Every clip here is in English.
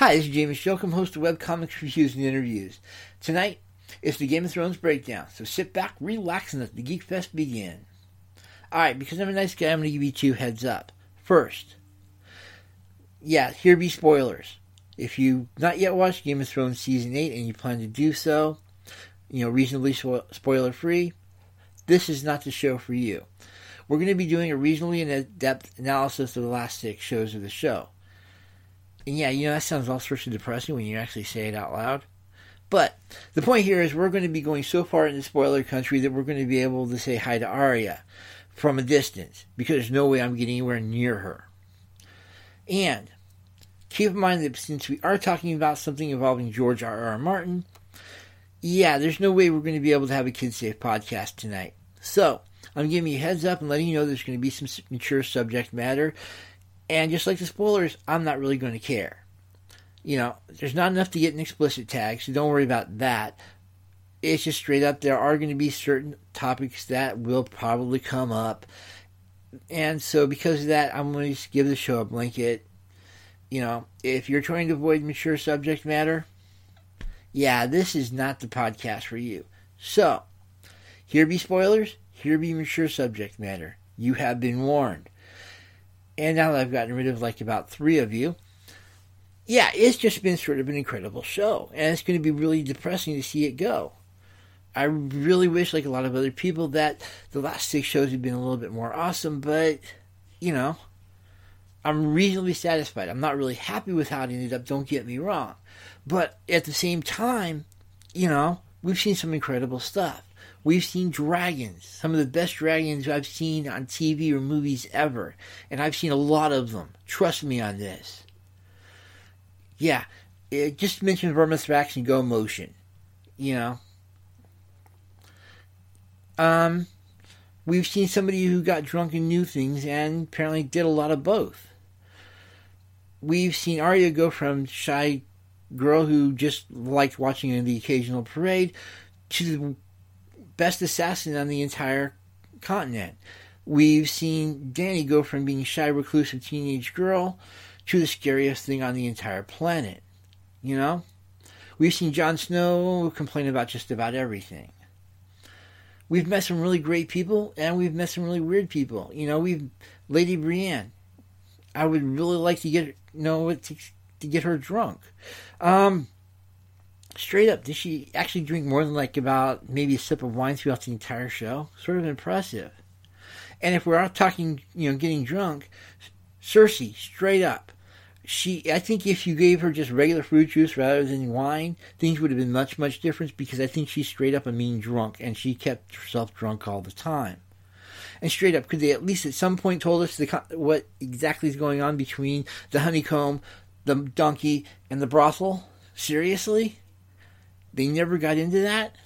Hi, this is James Jokum, host of Webcomics Reviews and Interviews. Tonight, is the Game of Thrones breakdown, so sit back, relax, and let the Geek Fest begin. Alright, because I'm a nice guy, I'm going to give you two heads up. First, yeah, here be spoilers. If you've not yet watched Game of Thrones Season 8 and you plan to do so, you know, reasonably spoiler free, this is not the show for you. We're going to be doing a reasonably in-depth analysis of the last six shows of the show. And yeah, you know, that sounds all sorts of depressing when you actually say it out loud. But the point here is we're going to be going so far into spoiler country that we're going to be able to say hi to Arya from a distance because there's no way I'm getting anywhere near her. And keep in mind that since we are talking about something involving George R. R. Martin, yeah, there's no way we're going to be able to have a kid safe podcast tonight. So, I'm giving you a heads up and letting you know there's going to be some mature subject matter. And just like the spoilers, I'm not really going to care. You know, there's not enough to get an explicit tag, so don't worry about that. It's just straight up, there are going to be certain topics that will probably come up. And so, because of that, I'm going to give the show a blanket. You know, if you're trying to avoid mature subject matter, yeah, this is not the podcast for you. So, here be spoilers, here be mature subject matter. You have been warned. And now that I've gotten rid of like about three of you, yeah, it's just been sort of an incredible show. And it's going to be really depressing to see it go. I really wish, like a lot of other people, that the last six shows had been a little bit more awesome, but, you know, I'm reasonably satisfied. I'm not really happy with how it ended up, don't get me wrong. But at the same time, you know, we've seen some incredible stuff. We've seen dragons, some of the best dragons I've seen on TV or movies ever. And I've seen a lot of them. Trust me on this. Yeah, it just mentioned Vermithrax and Go Motion. You know. Um, we've seen somebody who got drunk and knew things and apparently did a lot of both. We've seen Arya go from shy girl who just liked watching the occasional parade to best assassin on the entire continent. We've seen Danny go from being shy, reclusive teenage girl to the scariest thing on the entire planet. You know? We've seen Jon Snow complain about just about everything. We've met some really great people, and we've met some really weird people. You know, we've Lady Brienne. I would really like to get know to, to get her drunk. Um, straight up, did she actually drink more than like about maybe a sip of wine throughout the entire show? Sort of impressive. And if we're out talking, you know, getting drunk, Cersei, straight up, she, I think if you gave her just regular fruit juice rather than wine, things would have been much, much different because I think she's straight up a mean drunk and she kept herself drunk all the time. And straight up, could they at least at some point told us the, what exactly is going on between the honeycomb, the donkey, and the brothel? Seriously? They never got into that?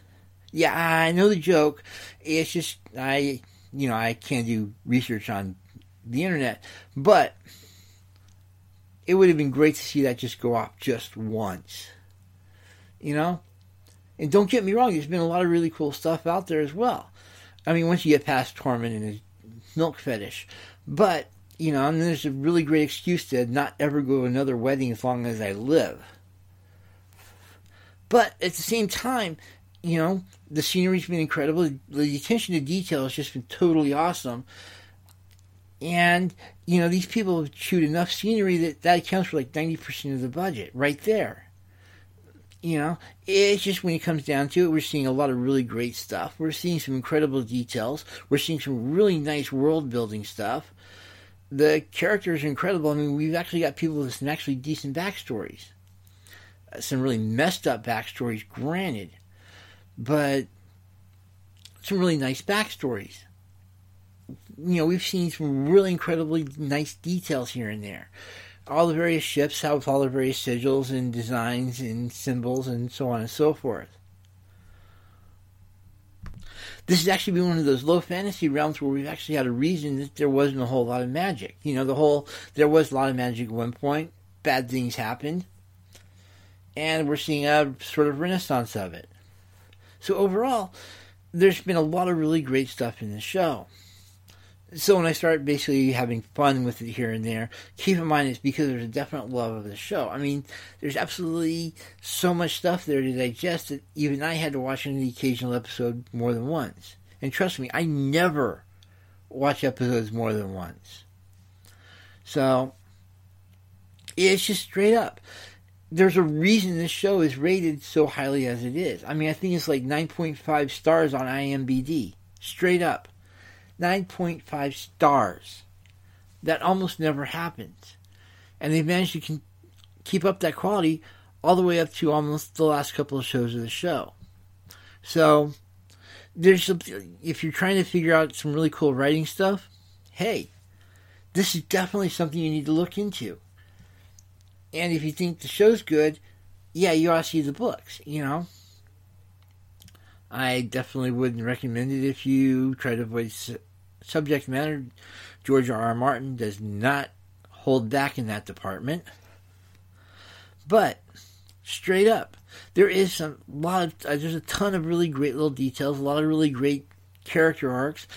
Yeah, I know the joke. It's just, I, you know, I can't do research on the internet. But it would have been great to see that just go off just once. You know? And don't get me wrong, there's been a lot of really cool stuff out there as well. I mean, once you get past Tormund and his milk fetish. But, you know, and there's a really great excuse to not ever go to another wedding as long as I live. But at the same time, you know, the scenery's been incredible. The attention to detail has just been totally awesome. And, you know, these people have chewed enough scenery that that accounts for like 90% of the budget right there. You know, it's just when it comes down to it, we're seeing a lot of really great stuff. We're seeing some incredible details. We're seeing some really nice world building stuff. The characters are incredible. I mean, we've actually got people with some actually decent backstories. Some really messed up backstories, granted, but some really nice backstories. You know, we've seen some really incredibly nice details here and there all the various ships have all the various sigils and designs and symbols and so on and so forth. This has actually been one of those low fantasy realms where we've actually had a reason that there wasn't a whole lot of magic. You know, the whole there was a lot of magic at one point. Bad things happened, and we're seeing a sort of renaissance of it. So overall, there's been a lot of really great stuff in the show. So when I start basically having fun with it here and there, keep in mind it's because there's a definite love of the show. I mean, there's absolutely so much stuff there to digest that even I had to watch the occasional episode more than once. And trust me, I never watch episodes more than once. So it's just straight up. There's a reason this show is rated so highly as it is. I mean, I think it's like 9.5 stars on IMDb. Straight up. 9.5 stars. That almost never happens. And they've managed to con- keep up that quality all the way up to almost the last couple of shows of the show. So, there's if you're trying to figure out some really cool writing stuff, hey, this is definitely something you need to look into. And if you think the show's good, yeah, you ought to see the books, you know. I definitely wouldn't recommend it if you try to avoid su- subject matter. George R. R. Martin does not hold back in that department. But straight up, there is some lot of uh, there's a ton of really great little details, a lot of really great character arcs,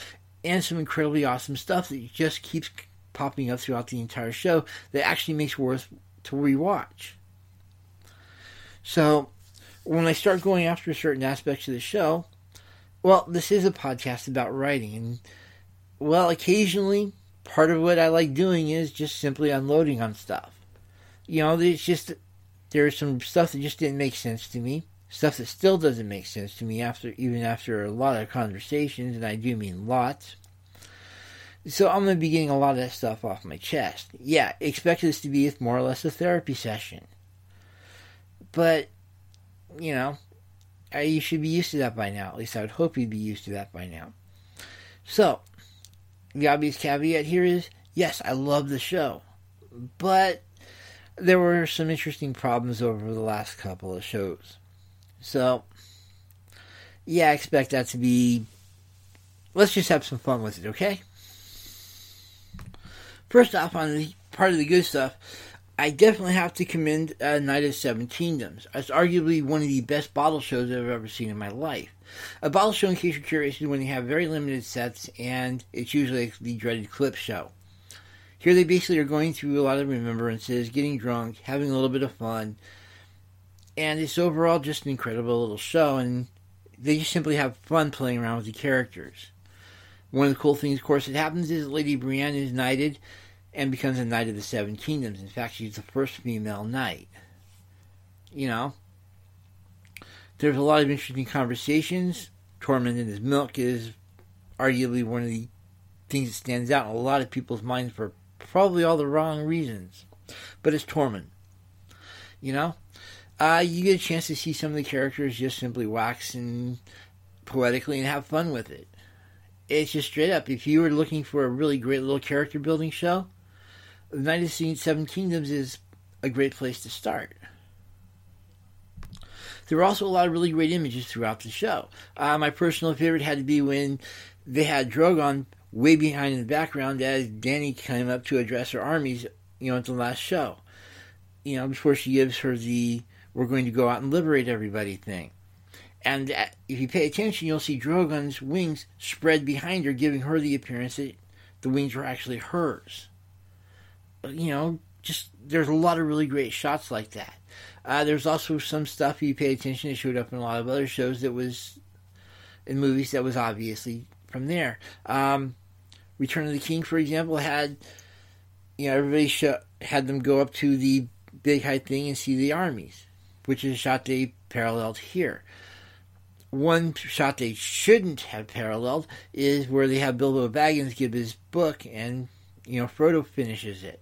and some incredibly awesome stuff that just keeps popping up throughout the entire show that actually makes worth to rewatch. So when I start going after certain aspects of the show, well, this is a podcast about writing, and well, occasionally part of what I like doing is just simply unloading on stuff. You know, there's just there's some stuff that just didn't make sense to me, stuff that still doesn't make sense to me after even after a lot of conversations, and I do mean lots. So I'm going to be getting a lot of that stuff off my chest. Yeah, expect this to be more or less a therapy session. But you know, you should be used to that by now. At least I would hope you'd be used to that by now. So, the obvious caveat here is yes, I love the show, but there were some interesting problems over the last couple of shows. So, yeah, I expect that to be. Let's just have some fun with it, okay? First off, on the part of the good stuff, I definitely have to commend uh, Knight of Seven Kingdoms. It's arguably one of the best bottle shows I've ever seen in my life. A bottle show, in case you're curious, is when they have very limited sets, and it's usually the dreaded clip show. Here they basically are going through a lot of remembrances, getting drunk, having a little bit of fun, and it's overall just an incredible little show, and they just simply have fun playing around with the characters. One of the cool things, of course, that happens is Lady Brienne is knighted, and becomes a knight of the Seven Kingdoms. In fact, she's the first female knight. You know, there's a lot of interesting conversations. Tormund and his milk is arguably one of the things that stands out in a lot of people's minds for probably all the wrong reasons. But it's Tormund. You know, uh, you get a chance to see some of the characters just simply wax and poetically and have fun with it. It's just straight up. If you were looking for a really great little character building show, the Knight of the Seven Kingdoms is a great place to start. There were also a lot of really great images throughout the show. Uh, my personal favorite had to be when they had Drogon way behind in the background as Danny came up to address her armies, you know, at the last show. You know, before she gives her the "we're going to go out and liberate everybody" thing. And uh, if you pay attention, you'll see Drogon's wings spread behind her, giving her the appearance that the wings were actually hers you know, just there's a lot of really great shots like that. Uh, there's also some stuff you pay attention. It showed up in a lot of other shows that was in movies that was obviously from there. Um, Return of the King, for example, had you know everybody sh- had them go up to the big high thing and see the armies, which is a shot they paralleled here. One shot they shouldn't have paralleled is where they have Bilbo Baggins give his book and you know Frodo finishes it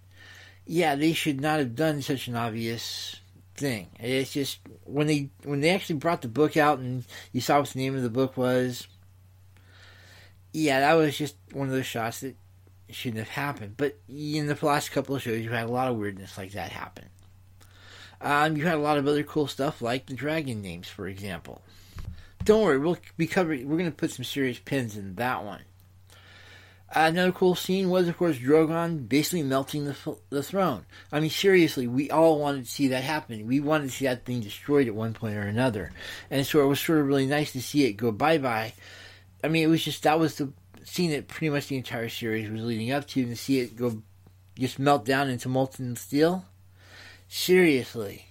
yeah, they should not have done such an obvious thing. It's just when they when they actually brought the book out and you saw what the name of the book was. Yeah, that was just one of those shots that shouldn't have happened. But in the last couple of shows, you had a lot of weirdness like that happen. Um, you had a lot of other cool stuff like the dragon names, for example. Don't worry, we'll be covering. We're going to put some serious pins in that one. Another cool scene was, of course, Drogon basically melting the, the throne. I mean, seriously, we all wanted to see that happen. We wanted to see that thing destroyed at one point or another. And so it was sort of really nice to see it go bye bye. I mean, it was just, that was the scene that pretty much the entire series was leading up to, and to see it go just melt down into molten steel. Seriously,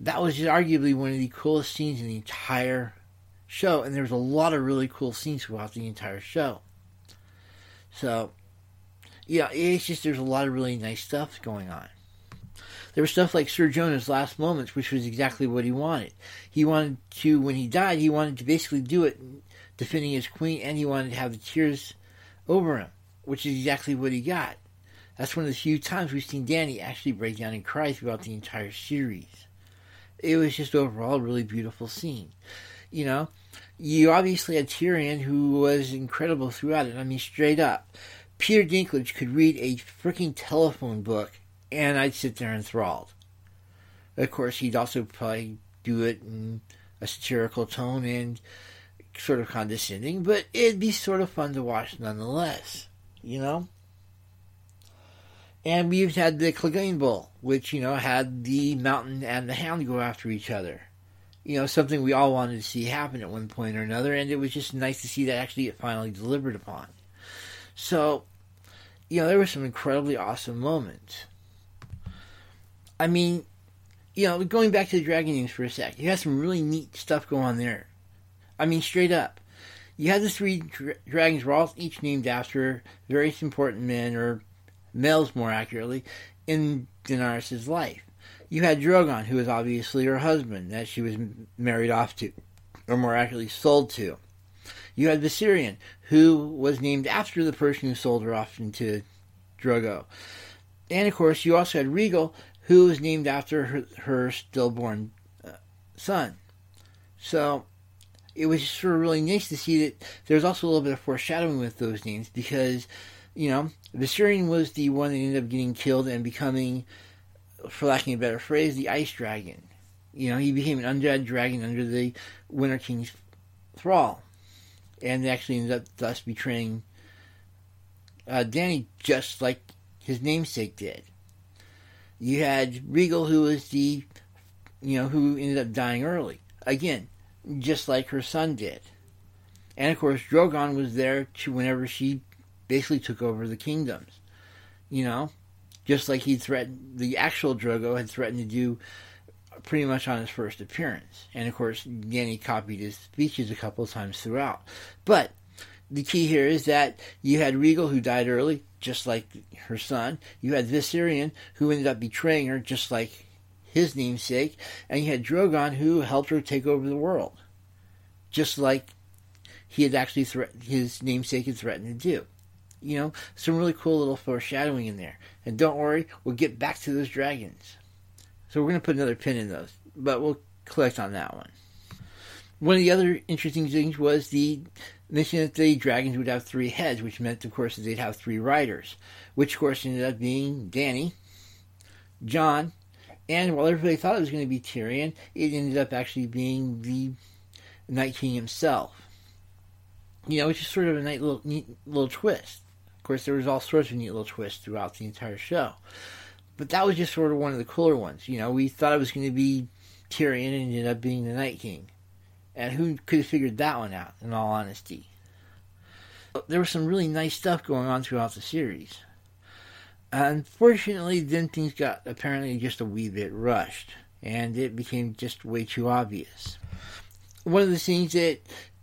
that was arguably one of the coolest scenes in the entire show, and there was a lot of really cool scenes throughout the entire show. So, yeah, it's just there's a lot of really nice stuff going on. There was stuff like Sir Jorah's last moments, which was exactly what he wanted. He wanted to, when he died, he wanted to basically do it defending his queen, and he wanted to have the tears over him, which is exactly what he got. That's one of the few times we've seen Danny actually break down and cry throughout the entire series. It was just overall a really beautiful scene. You know, you obviously had Tyrion, who was incredible throughout it. I mean, straight up. Peter Dinklage could read a freaking telephone book, and I'd sit there enthralled. Of course, he'd also probably do it in a satirical tone and sort of condescending, but it'd be sort of fun to watch nonetheless, you know? And we've had the Clegane Bowl, which, you know, had the mountain and the hound go after each other. You know, something we all wanted to see happen at one point or another, and it was just nice to see that actually get finally delivered upon. So, you know, there were some incredibly awesome moments. I mean, you know, going back to the Dragon News for a sec, you had some really neat stuff going on there. I mean, straight up. You had the three dra- dragons were all each named after various important men, or males more accurately, in Daenerys' life. You had Drogon, who was obviously her husband, that she was married off to, or more accurately, sold to. You had Viserion, who was named after the person who sold her off into Drogo. And of course, you also had Rhaegal, who was named after her, her stillborn uh, son. So, it was sort of really nice to see that there's also a little bit of foreshadowing with those names because, you know, Viserion was the one that ended up getting killed and becoming, for lacking a better phrase, the Ice Dragon. You know, he became an undead dragon under the Winter King's thrall, and actually ended up thus betraying uh, Dany just like his namesake did. You had Rhaegal, who was the, you know, who ended up dying early. Again, just like her son did. And of course, Drogon was there to whenever she basically took over the kingdoms. You know, just like he threatened, the actual Drogo had threatened to do pretty much on his first appearance. And of course, Dany copied his speeches a couple of times throughout. But the key here is that you had Rhaegal, who died early, just like her son. You had Viserion, who ended up betraying her, just like his namesake, and you had Drogon who helped her take over the world, just like he had actually threat- his namesake had threatened to do. You know, some really cool little foreshadowing in there. And don't worry, we'll get back to those dragons. So we're going to put another pin in those, but we'll collect on that one. One of the other interesting things was the mention that the dragons would have three heads, which meant, of course, that they'd have three riders, which, of course, ended up being Danny, Jon, and while everybody thought it was going to be Tyrion, it ended up actually being the Night King himself. You know, which is sort of a nice little, neat little twist. Of course, there was all sorts of neat little twists throughout the entire show. But that was just sort of one of the cooler ones. You know, we thought it was going to be Tyrion and ended up being the Night King. And who could have figured that one out, in all honesty? There was some really nice stuff going on throughout the series. Unfortunately, then things got apparently just a wee bit rushed, and it became just way too obvious. One of the things that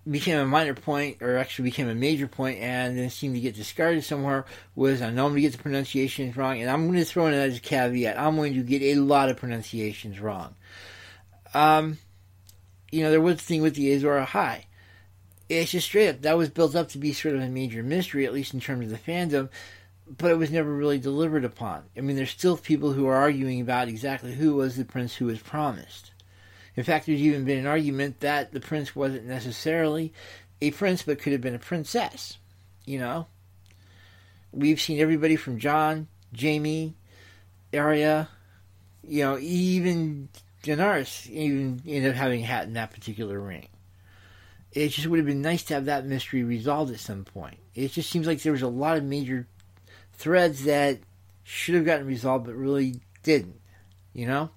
became a minor point, or actually became a major point, and then seemed to get discarded somewhere was I know I'm going to get the pronunciations wrong, and I'm going to throw in as a caveat I'm going to get a lot of pronunciations wrong. Um, you know, there was a thing with the Azor Ahai. It's just straight up, that was built up to be sort of a major mystery, at least in terms of the fandom but it was never really delivered upon. I mean, there's still people who are arguing about exactly who was the prince who was promised. In fact, there's even been an argument that the prince wasn't necessarily a prince, but could have been a princess. You know, we've seen everybody from Jon, Jaime, Arya, you know, even Daenerys even ended up having a hat in that particular ring. It just would have been nice to have that mystery resolved at some point. It just seems like there was a lot of major threads that should have gotten resolved but really didn't. You know?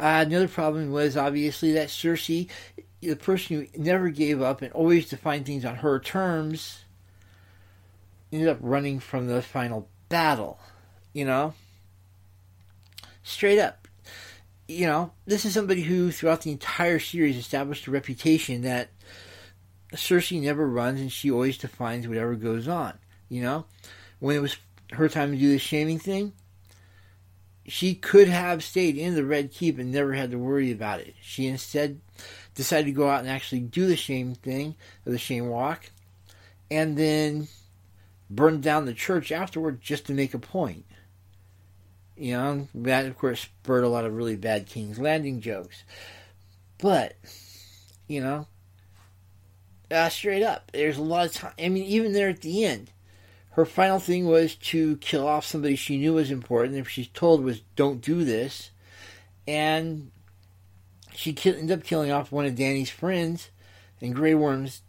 Uh, another problem was obviously that Cersei the person who never gave up and always defined things on her terms ended up running from the final battle. You know? Straight up. You know, this is somebody who, throughout the entire series, established a reputation that Cersei never runs and she always defines whatever goes on. You know? When it was her time to do the shaming thing, she could have stayed in the Red Keep and never had to worry about it. She instead decided to go out and actually do the shame thing, the shame walk, and then burned down the church afterward just to make a point. You know, that of course spurred a lot of really bad King's Landing jokes. But, you know, uh, straight up, there's a lot of time. I mean, even there at the end, her final thing was to kill off somebody she knew was important. If she's told was don't do this, and she ended up killing off one of danny's friends and Grey Worm's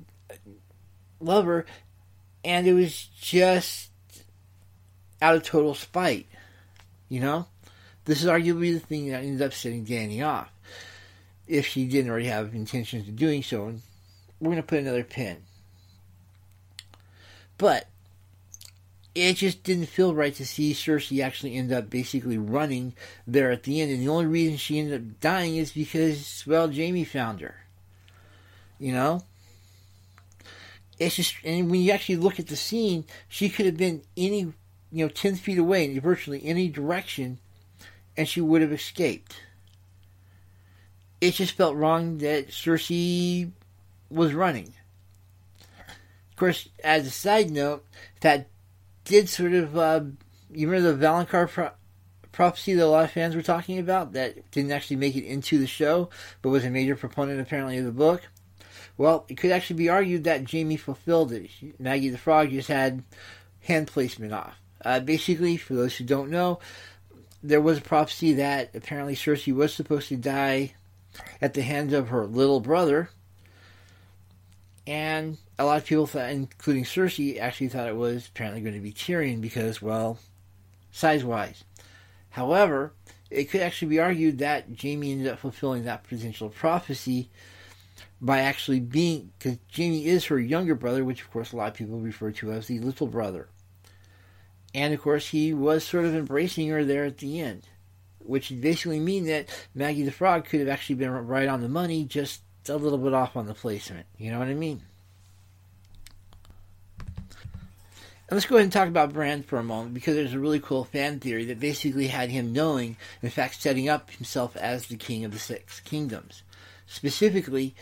lover, and it was just out of total spite. You know, this is arguably the thing that ended up setting danny off, if she didn't already have intentions of doing so. And we're going to put another pin. But it just didn't feel right to see Cersei actually end up basically running there at the end. And the only reason she ended up dying is because, well, Jaime found her. You know? It's just, and when you actually look at the scene, she could have been any, you know, 10 feet away in virtually any direction, and she would have escaped. It just felt wrong that Cersei was running. Of course, as a side note, that did sort of, uh, you remember the Valonqar pro- prophecy that a lot of fans were talking about that didn't actually make it into the show, but was a major proponent apparently of the book? Well, it could actually be argued that Jaime fulfilled it. Maggie the Frog just had hand placement off. Uh, basically, for those who don't know, there was a prophecy that apparently Cersei was supposed to die at the hands of her little brother, and a lot of people, thought, including Cersei, actually thought it was apparently going to be Tyrion because, well, size wise. However, it could actually be argued that Jaime ended up fulfilling that potential prophecy by actually being, because Jaime is her younger brother, which of course a lot of people refer to as the little brother. And of course, he was sort of embracing her there at the end, which would basically mean that Maggie the Frog could have actually been right on the money, just a little bit off on the placement. You know what I mean? And let's go ahead and talk about Bran for a moment because there's a really cool fan theory that basically had him knowing, in fact, setting up himself as the king of the six kingdoms. Specifically,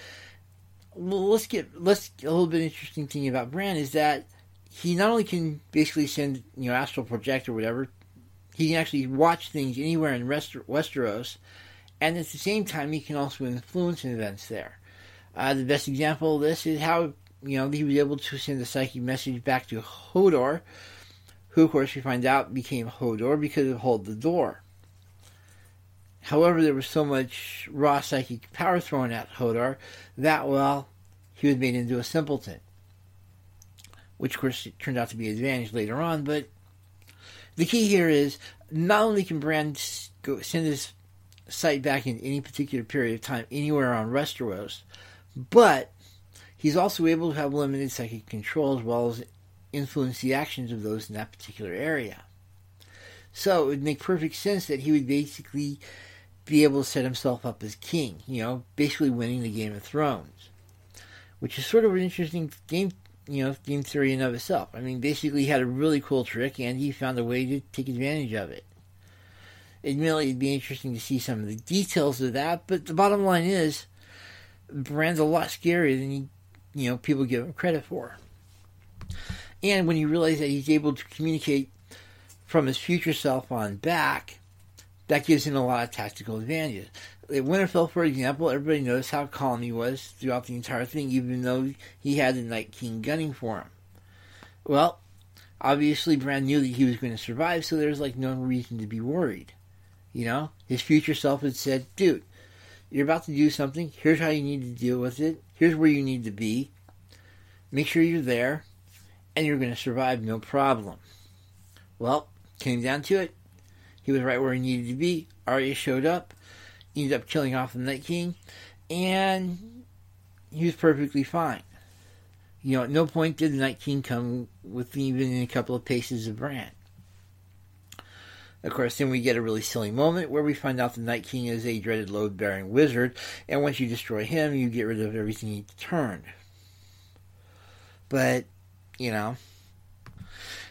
let's get let's a little bit interesting thing about Bran is that he not only can basically send you know astral project or whatever, he can actually watch things anywhere in Westeros and at the same time, he can also influence events there. Uh, the best example of this is how you know he was able to send a psychic message back to Hodor, who, of course, we find out became Hodor because of Hold the Door. However, there was so much raw psychic power thrown at Hodor that, well, he was made into a simpleton. Which, of course, turned out to be an advantage later on, but the key here is not only can Bran go, send his sight back in any particular period of time anywhere on Westeros, but he's also able to have limited psychic control as well as influence the actions of those in that particular area. So it would make perfect sense that he would basically be able to set himself up as king, you know, basically winning the Game of Thrones, which is sort of an interesting game, you know, game theory in of itself. I mean, basically, he had a really cool trick, and he found a way to take advantage of it admittedly, it'd be interesting to see some of the details of that. But the bottom line is, Bran's a lot scarier than you, you know people give him credit for. And when you realize that he's able to communicate from his future self on back, that gives him a lot of tactical advantages. At Winterfell, for example, everybody knows how calm he was throughout the entire thing, even though he had the Night King gunning for him. Well, obviously, Bran knew that he was going to survive, so there's like no reason to be worried. You know, his future self had said, dude, you're about to do something. Here's how you need to deal with it. Here's where you need to be. Make sure you're there, and you're going to survive no problem. Well, came down to it. He was right where he needed to be. Arya showed up, ended up killing off the Night King, and he was perfectly fine. You know, at no point did the Night King come within even a couple of paces of Bran. Of course, then we get a really silly moment where we find out the Night King is a dreaded load bearing wizard, and once you destroy him, you get rid of everything he turned. But, you know,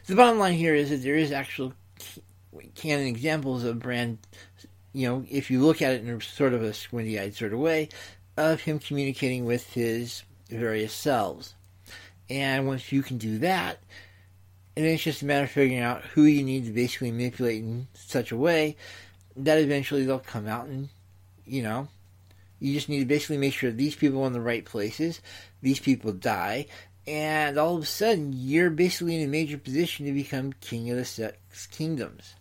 the bottom line here is that there is actual canon examples of Bran, you know, if you look at it in sort of a squinty eyed sort of way, of him communicating with his various selves. And once you can do that, and it's just a matter of figuring out who you need to basically manipulate in such a way that eventually they'll come out and, you know, you just need to basically make sure these people are in the right places, these people die, and all of a sudden you're basically in a major position to become king of the six kingdoms.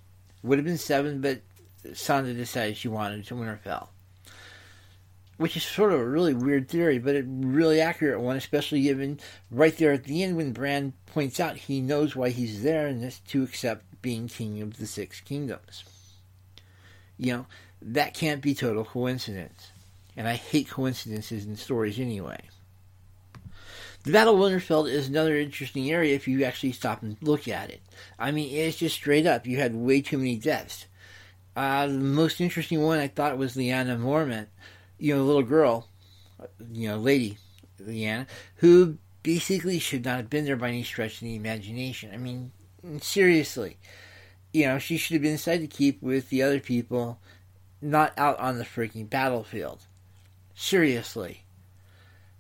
Would have been seven, but Sansa decided she wanted to Winterfell which is sort of a really weird theory, but a really accurate one, especially given right there at the end when Bran points out he knows why he's there, and that's to accept being king of the six kingdoms. You know, that can't be total coincidence. And I hate coincidences in stories anyway. The Battle of Winterfell is another interesting area if you actually stop and look at it. I mean, it's just straight up. You had way too many deaths. Uh, the most interesting one I thought was Lyanna Mormont, you know, a little girl, you know, lady, Lyanna, who basically should not have been there by any stretch of the imagination. I mean, seriously, you know, she should have been inside the keep with the other people, not out on the freaking battlefield. Seriously,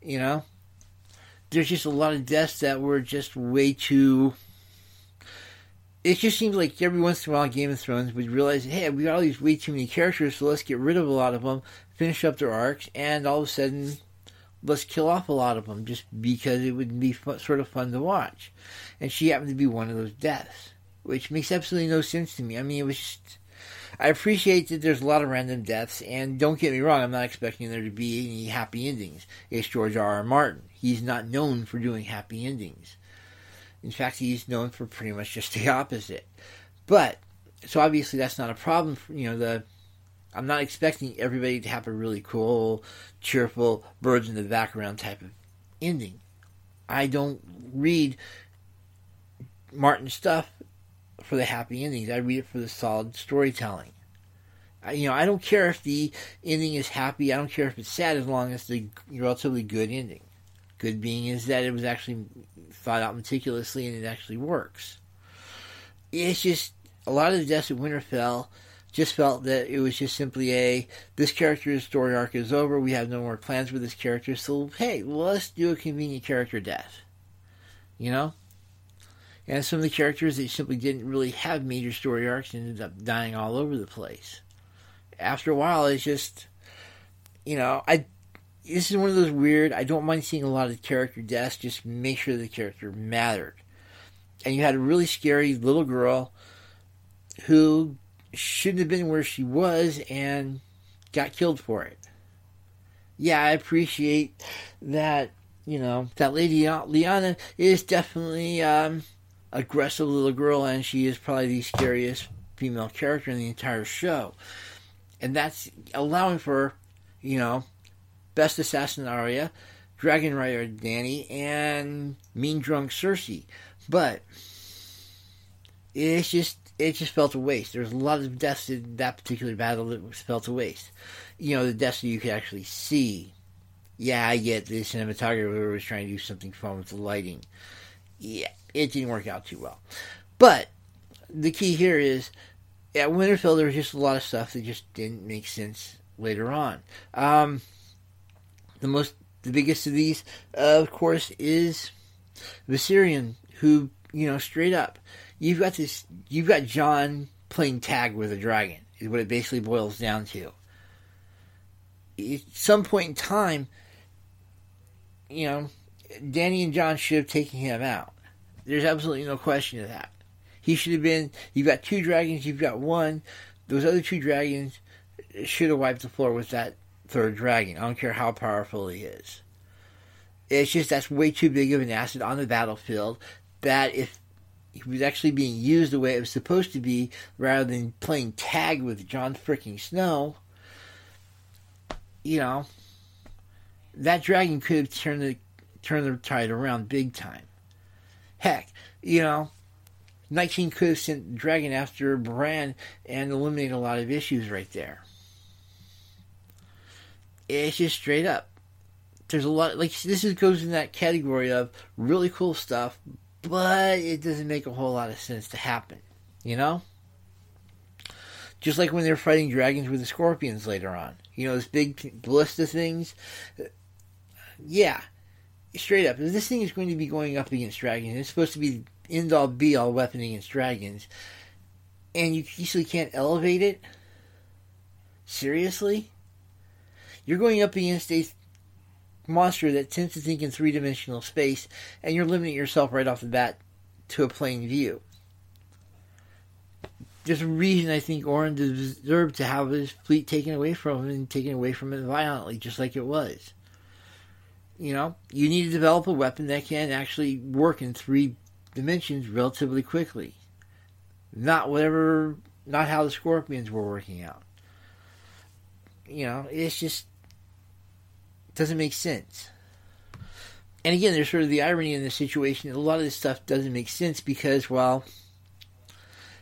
you know, there's just a lot of deaths that were just way too. It just seems like every once in a while, Game of Thrones would realize, hey, we got all these way too many characters, so let's get rid of a lot of them finish up their arcs, and all of a sudden, let's kill off a lot of them just because it would be sort of fun to watch. And she happened to be one of those deaths, which makes absolutely no sense to me. I mean, it was just. I appreciate that there's a lot of random deaths, and don't get me wrong, I'm not expecting there to be any happy endings. It's George R. R. Martin. He's not known for doing happy endings. In fact, he's known for pretty much just the opposite. But, so obviously that's not a problem. For, you know, the I'm not expecting everybody to have a really cool, cheerful, birds in the background type of ending. I don't read Martin stuff for the happy endings. I read it for the solid storytelling. I, you know, I don't care if the ending is happy. I don't care if it's sad, as long as the relatively good ending. Good being is that it was actually thought out meticulously and it actually works. It's just a lot of the deaths at Winterfell just felt that it was just simply a this character's story arc is over. We have no more plans for this character, so hey, let's do a convenient character death. You know? And some of the characters that simply didn't really have major story arcs ended up dying all over the place. After a while, it's just, you know, I. This is one of those weird. I don't mind seeing a lot of character deaths. Just make sure the character mattered. And you had a really scary little girl who shouldn't have been where she was and got killed for it. Yeah, I appreciate that, you know, that lady Lyanna is definitely um aggressive little girl and she is probably the scariest female character in the entire show. And that's allowing for, you know, best assassin Arya, dragon rider Danny, and mean drunk Cersei. But it's just it just felt a waste. There was a lot of deaths in that particular battle that was felt a waste. You know, the deaths that you could actually see. Yeah, I get the cinematographer was trying to do something fun with the lighting. Yeah, it didn't work out too well. But the key here is at Winterfell there was just a lot of stuff that just didn't make sense later on. Um, the most, the biggest of these, uh, of course, is Viserion, who you know straight up you've got this you've got Jon playing tag with a dragon is what it basically boils down to. At some point in time, you know, Danny and Jon should have taken him out. There's absolutely no question of that. He should have been. You've got two dragons. You've got one. Those other two dragons should have wiped the floor with that third dragon. I don't care how powerful he is. It's just that's way too big of an asset on the battlefield. That if he was actually being used the way it was supposed to be rather than playing tag with Jon freaking Snow, you know, that dragon could have turned the turned the tide around big time. Heck, you know, Night King could have sent dragon after Bran and eliminated a lot of issues right there. It's just straight up. There's a lot like this is, goes in that category of really cool stuff, but it doesn't make a whole lot of sense to happen. You know? Just like when they're fighting dragons with the scorpions later on. You know, those big ballista things. Yeah. Straight up. If this thing is going to be going up against dragons, it's supposed to be end all be all weapon against dragons, and you easily can't elevate it? Seriously? You're going up against a monster that tends to think in three dimensional space, and you're limiting yourself right off the bat to a plain view. There's a reason I think Euron deserved to have his fleet taken away from him and taken away from him violently, just like it was. You know, you need to develop a weapon that can actually work in three dimensions relatively quickly. Not whatever, not how the scorpions were working out. You know, it's just doesn't make sense. And again, there's sort of the irony in the situation. A lot of this stuff doesn't make sense because, well,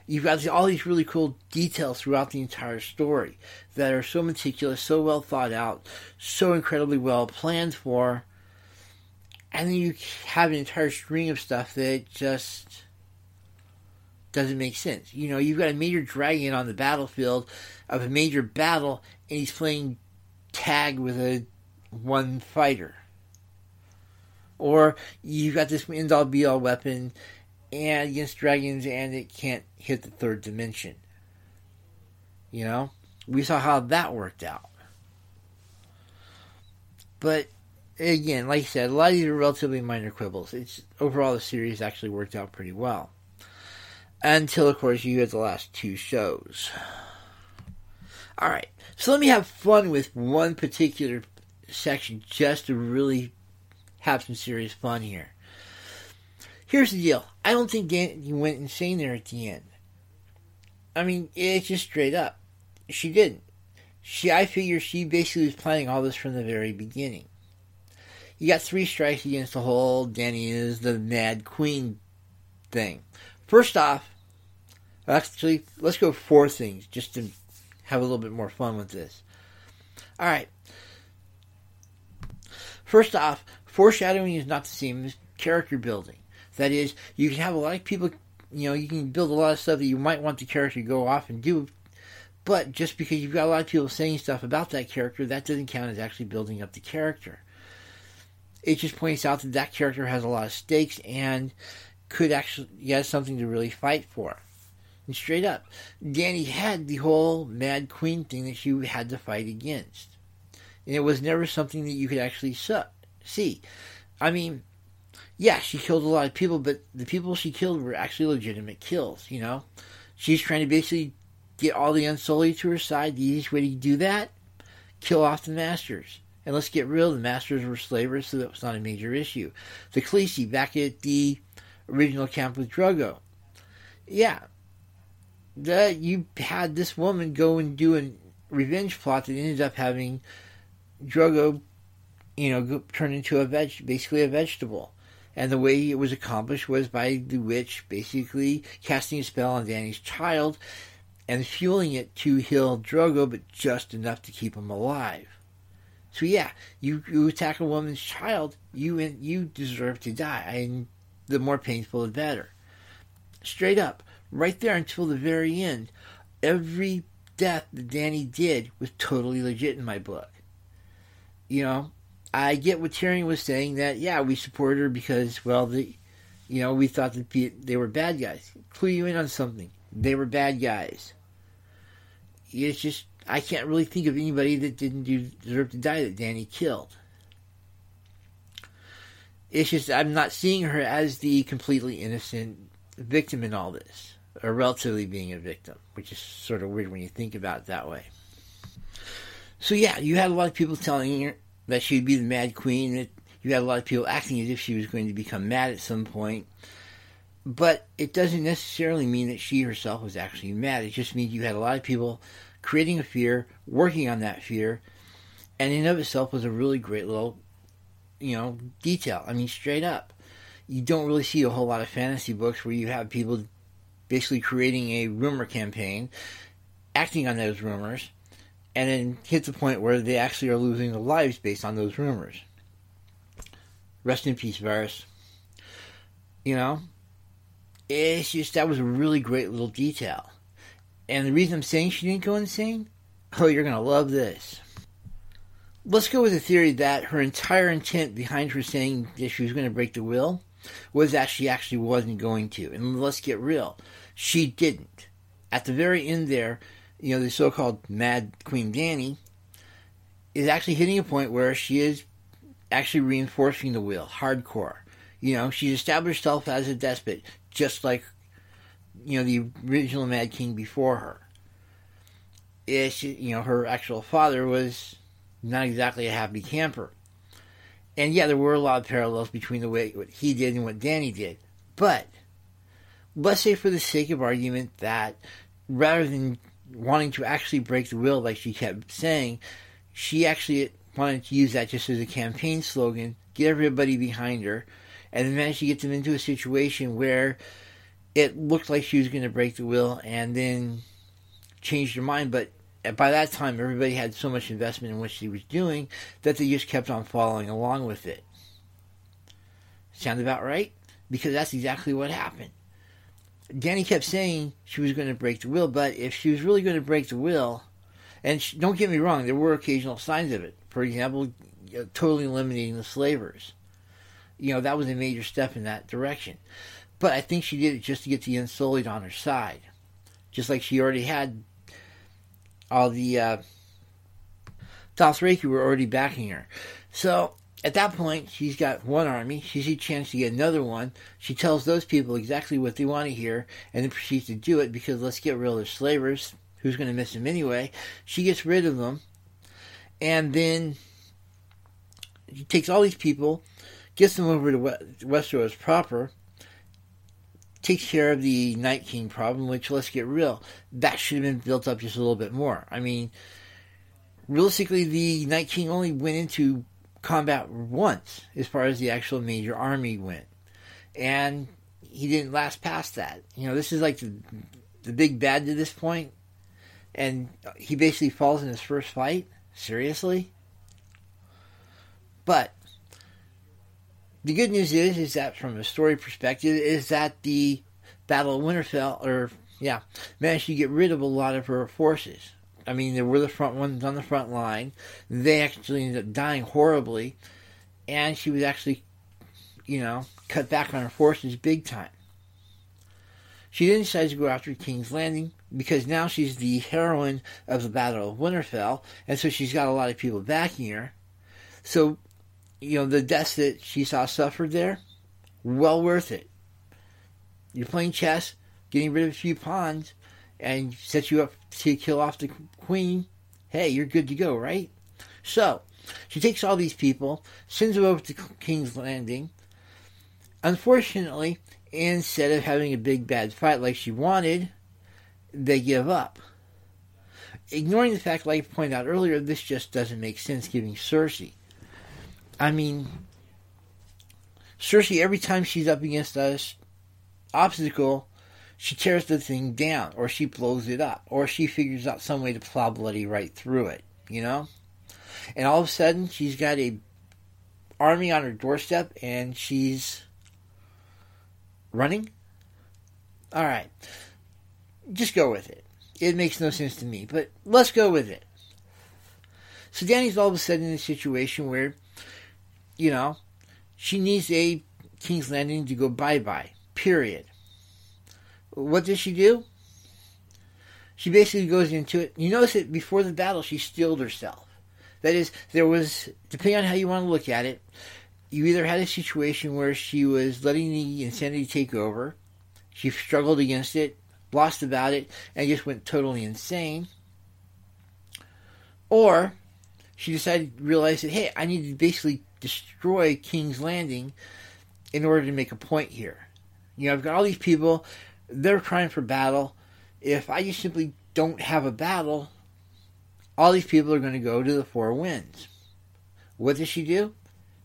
you've got all these really cool details throughout the entire story that are so meticulous, so well thought out, so incredibly well planned for. And then you have an entire string of stuff that just doesn't make sense. You know, you've got a major dragon on the battlefield of a major battle, and he's playing tag with a one fighter. Or you've got this end all be all weapon and against dragons and it can't hit the third dimension. You know? We saw how that worked out. But again, like I said, a lot of these are relatively minor quibbles. It's overall the series actually worked out pretty well. Until of course you had the last two shows. Alright, so let me have fun with one particular section just to really have some serious fun here. Here's the deal. I don't think Danny went insane there at the end. I mean, it's just straight up. She didn't. She, I figure she basically was planning all this from the very beginning. You got three strikes against the whole Danny is the Mad Queen thing. First off, actually, let's go four things just to have a little bit more fun with this. All right. First off, foreshadowing is not the same as character building. That is, you can have a lot of people, you know, you can build a lot of stuff that you might want the character to go off and do, but just because you've got a lot of people saying stuff about that character, that doesn't count as actually building up the character. It just points out that that character has a lot of stakes and could actually has something to really fight for. And straight up, Danny had the whole Mad Queen thing that she had to fight against and it was never something that you could actually see. I mean, yeah, she killed a lot of people, but the people she killed were actually legitimate kills. You know, she's trying to basically get all the Unsullied to her side. The easiest way to do that, kill off the Masters. And let's get real, the Masters were slavers, so that was not a major issue. The Khaleesi back at the original camp with Drogo. Yeah, that you had this woman go and do a revenge plot that ended up having Drogo, you know, turned into a veg, basically a vegetable. And the way it was accomplished was by the witch basically casting a spell on Danny's child and fueling it to heal Drogo, but just enough to keep him alive. So yeah, you, you attack a woman's child, you you deserve to die, and the more painful the better. Straight up, right there until the very end, every death that Danny did was totally legit in my book you know, I get what Tyrion was saying that yeah, we support her because well, the you know we thought that they were bad guys. Clue you in on something. They were bad guys. It's just I can't really think of anybody that didn't deserve to die that Danny killed. It's just I'm not seeing her as the completely innocent victim in all this, or relatively being a victim, which is sort of weird when you think about it that way. So yeah, you had a lot of people telling her that she'd be the Mad Queen. That you had a lot of people acting as if she was going to become mad at some point. But it doesn't necessarily mean that she herself was actually mad. It just means you had a lot of people creating a fear, working on that fear, and in of itself was a really great little you know, detail. I mean, straight up. You don't really see a whole lot of fantasy books where you have people basically creating a rumor campaign, acting on those rumors, and then hit the point where they actually are losing their lives based on those rumors. Rest in peace, Varys. You know, it's just that was a really great little detail. And the reason I'm saying she didn't go insane, oh, you're to love this. Let's go with the theory that her entire intent behind her saying that she was going to break the will was that she actually wasn't going to. And let's get real, she didn't. At the very end there, you know, the so called Mad Queen Dany is actually hitting a point where she is actually reinforcing the will, hardcore. You know, she's established herself as a despot, just like, you know, the original Mad King before her. It's, you know, her actual father was not exactly a happy camper. And yeah, there were a lot of parallels between the way what he did and what Dany did. But let's say for the sake of argument that rather than wanting to actually break the will like she kept saying, she actually wanted to use that just as a campaign slogan, get everybody behind her, and then managed to get them into a situation where it looked like she was going to break the will and then changed her mind, but by that time, everybody had so much investment in what she was doing that they just kept on following along with it. Sound about right? Because that's exactly what happened. Dany kept saying she was going to break the will, but if she was really going to break the will, and she, don't get me wrong, there were occasional signs of it. For example, totally eliminating the slavers. You know, that was a major step in that direction. But I think she did it just to get the Unsullied on her side. Just like she already had all the uh, Dothraki were already backing her. So at that point, she's got one army. She sees a chance to get another one. She tells those people exactly what they want to hear, and then proceeds to do it because let's get rid of the slavers. Who's going to miss them anyway? She gets rid of them, and then she takes all these people, gets them over to Westeros proper, takes care of the Night King problem, which, let's get real, that should have been built up just a little bit more. I mean, realistically, the Night King only went into combat once as far as the actual major army went. And he didn't last past that. You know, this is like the, the big bad to this point, and he basically falls in his first fight. Seriously? But the good news is, is that from a story perspective, is that the Battle of Winterfell, or yeah, managed to get rid of a lot of her forces. I mean, they were the front ones on the front line. They actually ended up dying horribly, and she was actually, you know, cut back on her forces big time. She then decides to go after King's Landing because now she's the heroine of the Battle of Winterfell, and so she's got a lot of people backing her. So you know, the deaths that she saw suffered there, well worth it. You're playing chess, getting rid of a few pawns, and set you up to kill off the queen. Hey, you're good to go, right? So, she takes all these people, sends them over to King's Landing. Unfortunately, instead of having a big bad fight like she wanted, they give up. Ignoring the fact, like I pointed out earlier, this just doesn't make sense giving Cersei. I mean, Cersei, every time she's up against a obstacle, she tears the thing down, or she blows it up, or she figures out some way to plow bloody right through it, you know? And all of a sudden, she's got a army on her doorstep, and she's running? Alright. Just go with it. It makes no sense to me, but let's go with it. So Dany's all of a sudden in a situation where you know, she needs a King's Landing to go bye bye. Period. What does she do? She basically goes into it. You notice that before the battle, she steeled herself. That is, there was, depending on how you want to look at it, you either had a situation where she was letting the insanity take over, she struggled against it, lost about it, and just went totally insane, or she decided, realized that, hey, I need to basically destroy King's Landing in order to make a point here. You know, I've got all these people, they're trying for battle. If I just simply don't have a battle, all these people are going to go to the Four Winds. What does she do?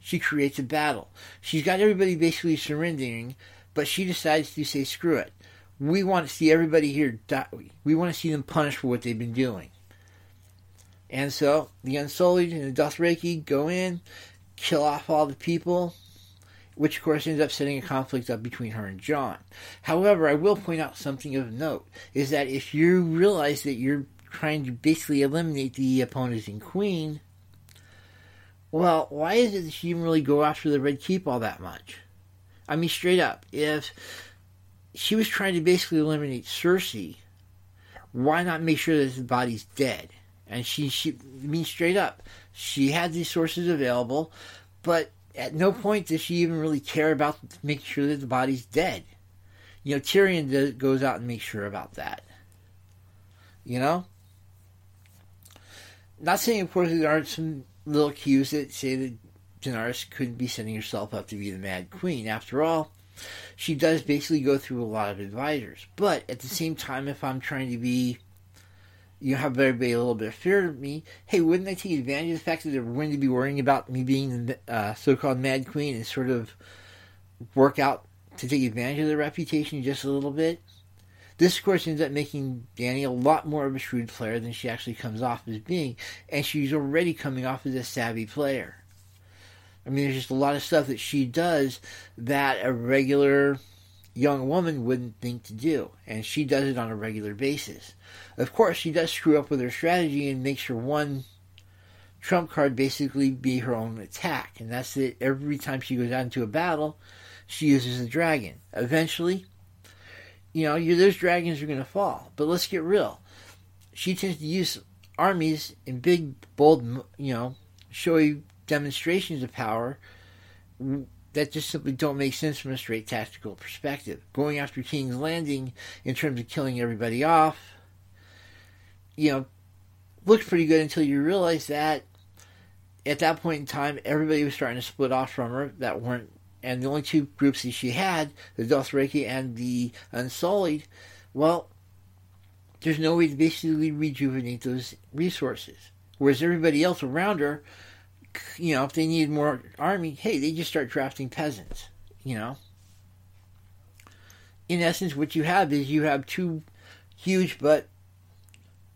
she creates a battle. She's got everybody basically surrendering, but she decides to say, screw it. We want to see everybody here die. We want to see them punished for what they've been doing. And so the Unsullied and the Dothraki go in, kill off all the people, which of course ends up setting a conflict up between her and Jon. However, I will point out something of note is that if you realize that you're trying to basically eliminate the opposing queen, well, why is it that she didn't really go after the Red Keep all that much? I mean, straight up, if she was trying to basically eliminate Cersei, why not make sure that the body's dead? And she, she, I mean, straight up, she had these sources available, but at no point does she even really care about making sure that the body's dead. You know, Tyrion does, goes out and makes sure about that. You know? Not saying, of course, there aren't some little cues that say that Daenerys couldn't be setting herself up to be the Mad Queen. After all, she does basically go through a lot of advisors. But at the same time, if I'm trying to be you have everybody a little bit fear of me. Hey, wouldn't I take advantage of the fact that they're going to be worrying about me being the uh, so-called Mad Queen and sort of work out to take advantage of their reputation just a little bit? This, of course, ends up making Dany a lot more of a shrewd player than she actually comes off as being, and she's already coming off as a savvy player. I mean, there's just a lot of stuff that she does that a regular young woman wouldn't think to do, and she does it on a regular basis. Of course, she does screw up with her strategy and makes her one trump card basically be her own attack, and that's it. Every time she goes out into a battle, she uses a dragon. Eventually, you know, those dragons are going to fall. But let's get real. She tends to use armies in big, bold, you know, showy demonstrations of power that just simply don't make sense from a straight tactical perspective. Going after King's Landing in terms of killing everybody off, you know, looks pretty good until you realize that at that point in time, everybody was starting to split off from her that weren't, and the only two groups that she had, the Dothraki and the Unsullied, well, there's no way to basically rejuvenate those resources. Whereas everybody else around her you know, if they needed more army, hey, they just start drafting peasants, you know. In essence, what you have is you have two huge but,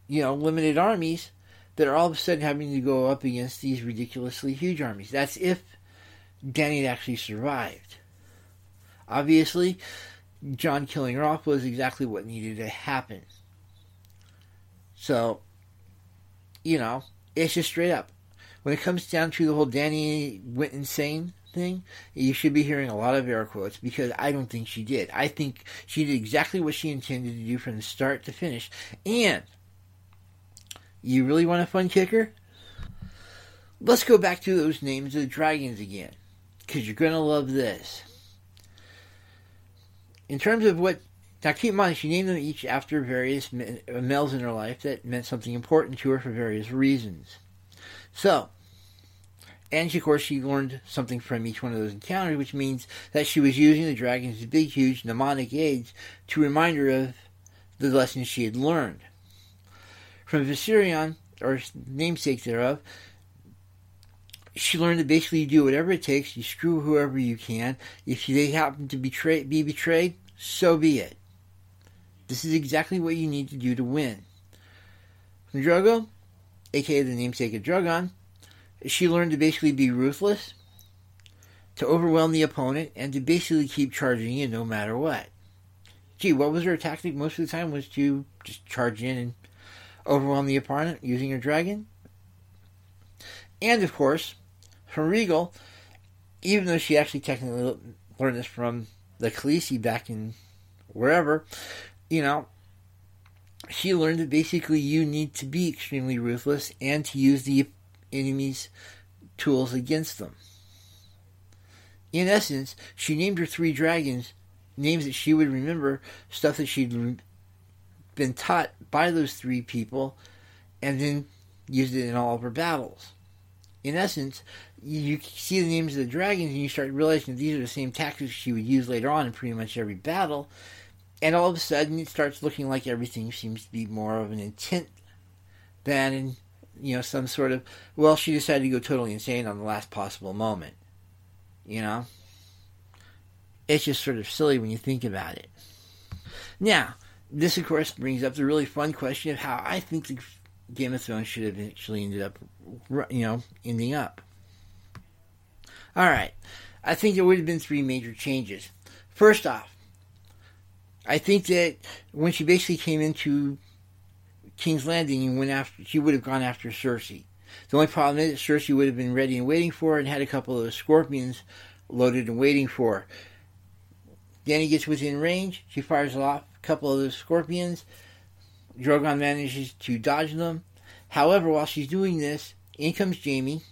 you know, limited armies that are all of a sudden having to go up against these ridiculously huge armies. That's if Dany actually survived. Obviously, Jon killing her off was exactly what needed to happen. So, you know, it's just straight up when it comes down to the whole Dany went insane thing, you should be hearing a lot of air quotes because I don't think she did. I think she did exactly what she intended to do from the start to finish. And you really want a fun kicker? Let's go back to those names of the dragons again because you're going to love this. In terms of what now, keep in mind, she named them each after various males in her life that meant something important to her for various reasons. So, and of course, she learned something from each one of those encounters, which means that she was using the dragon's big, huge mnemonic aids to remind her of the lessons she had learned. From Viserion, or namesake thereof, she learned to basically do whatever it takes. You screw whoever you can. If they happen to betray, be betrayed, so be it. This is exactly what you need to do to win. From Drogo, aka the namesake of Drogon, she learned to basically be ruthless, to overwhelm the opponent, and to basically keep charging in no matter what. Gee, what was her tactic most of the time? Was to just charge in and overwhelm the opponent using her dragon? And of course, her Rhaegal, even though she actually technically learned this from the Khaleesi back in wherever, you know, she learned that basically you need to be extremely ruthless and to use the enemy's tools against them. In essence, she named her three dragons names that she would remember, stuff that she'd been taught by those three people, and then used it in all of her battles. In essence, you see the names of the dragons and you start realizing that these are the same tactics she would use later on in pretty much every battle, and all of a sudden it starts looking like everything seems to be more of an intent than, you know, some sort of, well, she decided to go totally insane on the last possible moment. You know? It's just sort of silly when you think about it. Now, this of course brings up the really fun question of how I think the Game of Thrones should have actually ended up, you know, ending up. All right, I think there would have been three major changes. First off, I think that when she basically came into King's Landing and went after, she would have gone after Cersei. The only problem is Cersei would have been ready and waiting for her and had a couple of scorpions loaded and waiting for her. Dany gets within range. She fires off a couple of the scorpions. Drogon manages to dodge them. However, while she's doing this, in comes Jaime.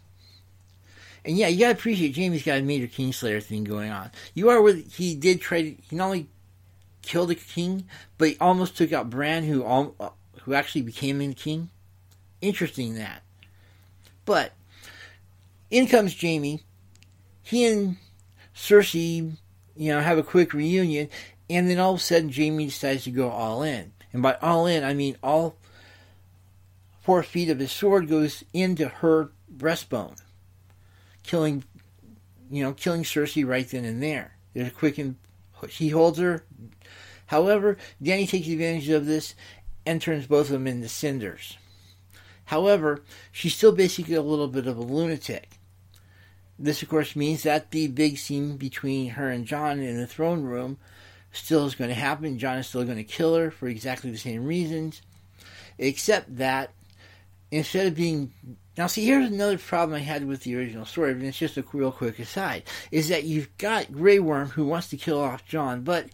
And yeah, you gotta appreciate Jaime's got a major Kingslayer thing going on. You are with he did try to he not only killed the king, but he almost took out Bran, who who actually became the king. Interesting that. But in comes Jaime. He and Cersei, you know, have a quick reunion, and then all of a sudden Jaime decides to go all in. And by all in, I mean all four feet of his sword goes into her breastbone, killing, you know, killing Cersei right then and there. There's a quick and he holds her. However, Dany takes advantage of this and turns both of them into cinders. However, she's still basically a little bit of a lunatic. This, of course, means that the big scene between her and Jon in the throne room still is going to happen. Jon is still going to kill her for exactly the same reasons, except that instead of being now, see, here's another problem I had with the original story, and it's just a real quick aside, is that you've got Grey Worm who wants to kill off jon but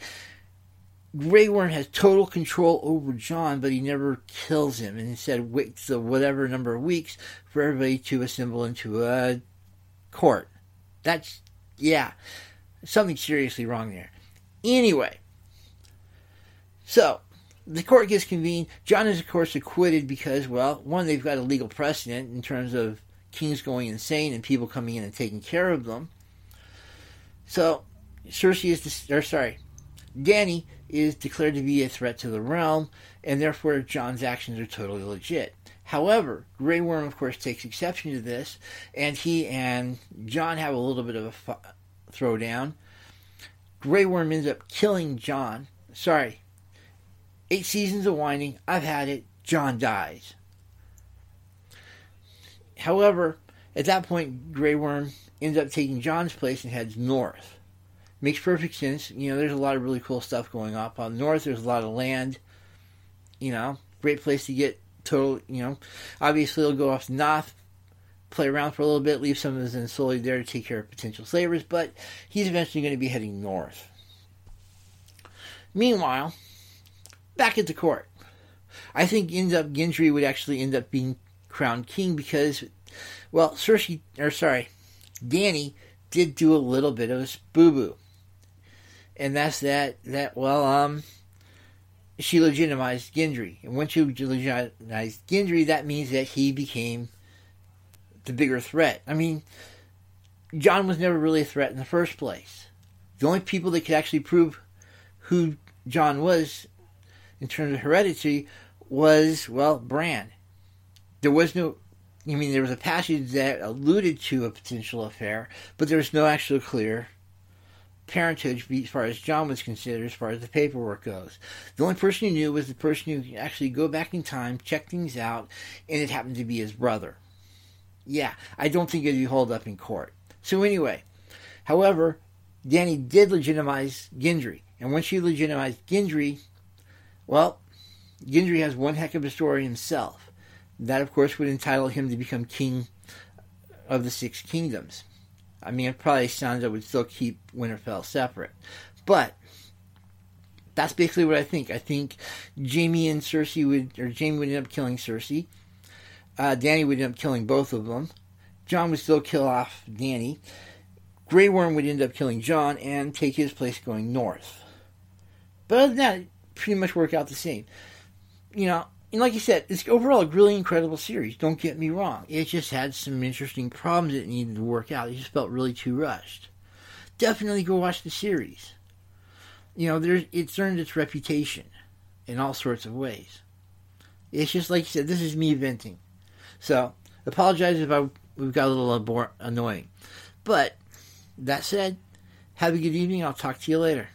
Grey Worm has total control over Jon, but he never kills him, and instead waits the whatever number of weeks for everybody to assemble into a court. That's, yeah, something seriously wrong there. Anyway, so the court gets convened. Jon is, of course, acquitted because, well, one, they've got a legal precedent in terms of kings going insane and people coming in and taking care of them. So, Cersei is, or sorry, Dany is declared to be a threat to the realm, and therefore Jon's actions are totally legit. However, Grey Worm, of course, takes exception to this, and he and Jon have a little bit of a f- throwdown. Grey Worm ends up killing Jon. Sorry, eight seasons of whining. I've had it. Jon dies. However, at that point, Grey Worm ends up taking Jon's place and heads north. Makes perfect sense. You know, there's a lot of really cool stuff going on. On the north, there's a lot of land. You know, great place to get total. You know, obviously he'll go off to North, play around for a little bit, leave some of his Unsullied there to take care of potential slavers, but he's eventually going to be heading north. Meanwhile, back at the court, I think ends up Gendry would actually end up being crowned king because, well, Cersei or sorry, Dany did do a little bit of a boo boo and that's that that well um she legitimized Gendry, and once she legitimized Gendry, that means that he became the bigger threat. I mean, Jon was never really a threat in the first place. The only people that could actually prove who Jon was in terms of heredity was well Bran. There was no. I mean, there was a passage that alluded to a potential affair, but there was no actual clear parentage as far as Jon was considered, as far as the paperwork goes. The only person who knew was the person who could actually go back in time, check things out, and it happened to be his brother. Yeah, I don't think it'd be held up in court. So anyway, however, Dany did legitimize Gendry, and once she legitimized Gendry, well, Gendry has one heck of a story himself. That, of course, would entitle him to become king of the Six Kingdoms. I mean, it probably sounds I would still keep Winterfell separate. But that's basically what I think. I think Jaime and Cersei would, or Jaime would end up killing Cersei. Uh, Dany would end up killing both of them. Jon would still kill off Dany. Grey Worm would end up killing Jon and take his place going north. But other than that, pretty much work out the same. You know, and like you said, it's overall a really incredible series. Don't get me wrong. It just had some interesting problems that needed to work out. It just felt really too rushed. Definitely go watch the series. You know, there's it's earned its reputation in all sorts of ways. It's just like you said, this is me venting. So, apologize if I we've got a little more annoying. But That said, have a good evening. I'll talk to you later.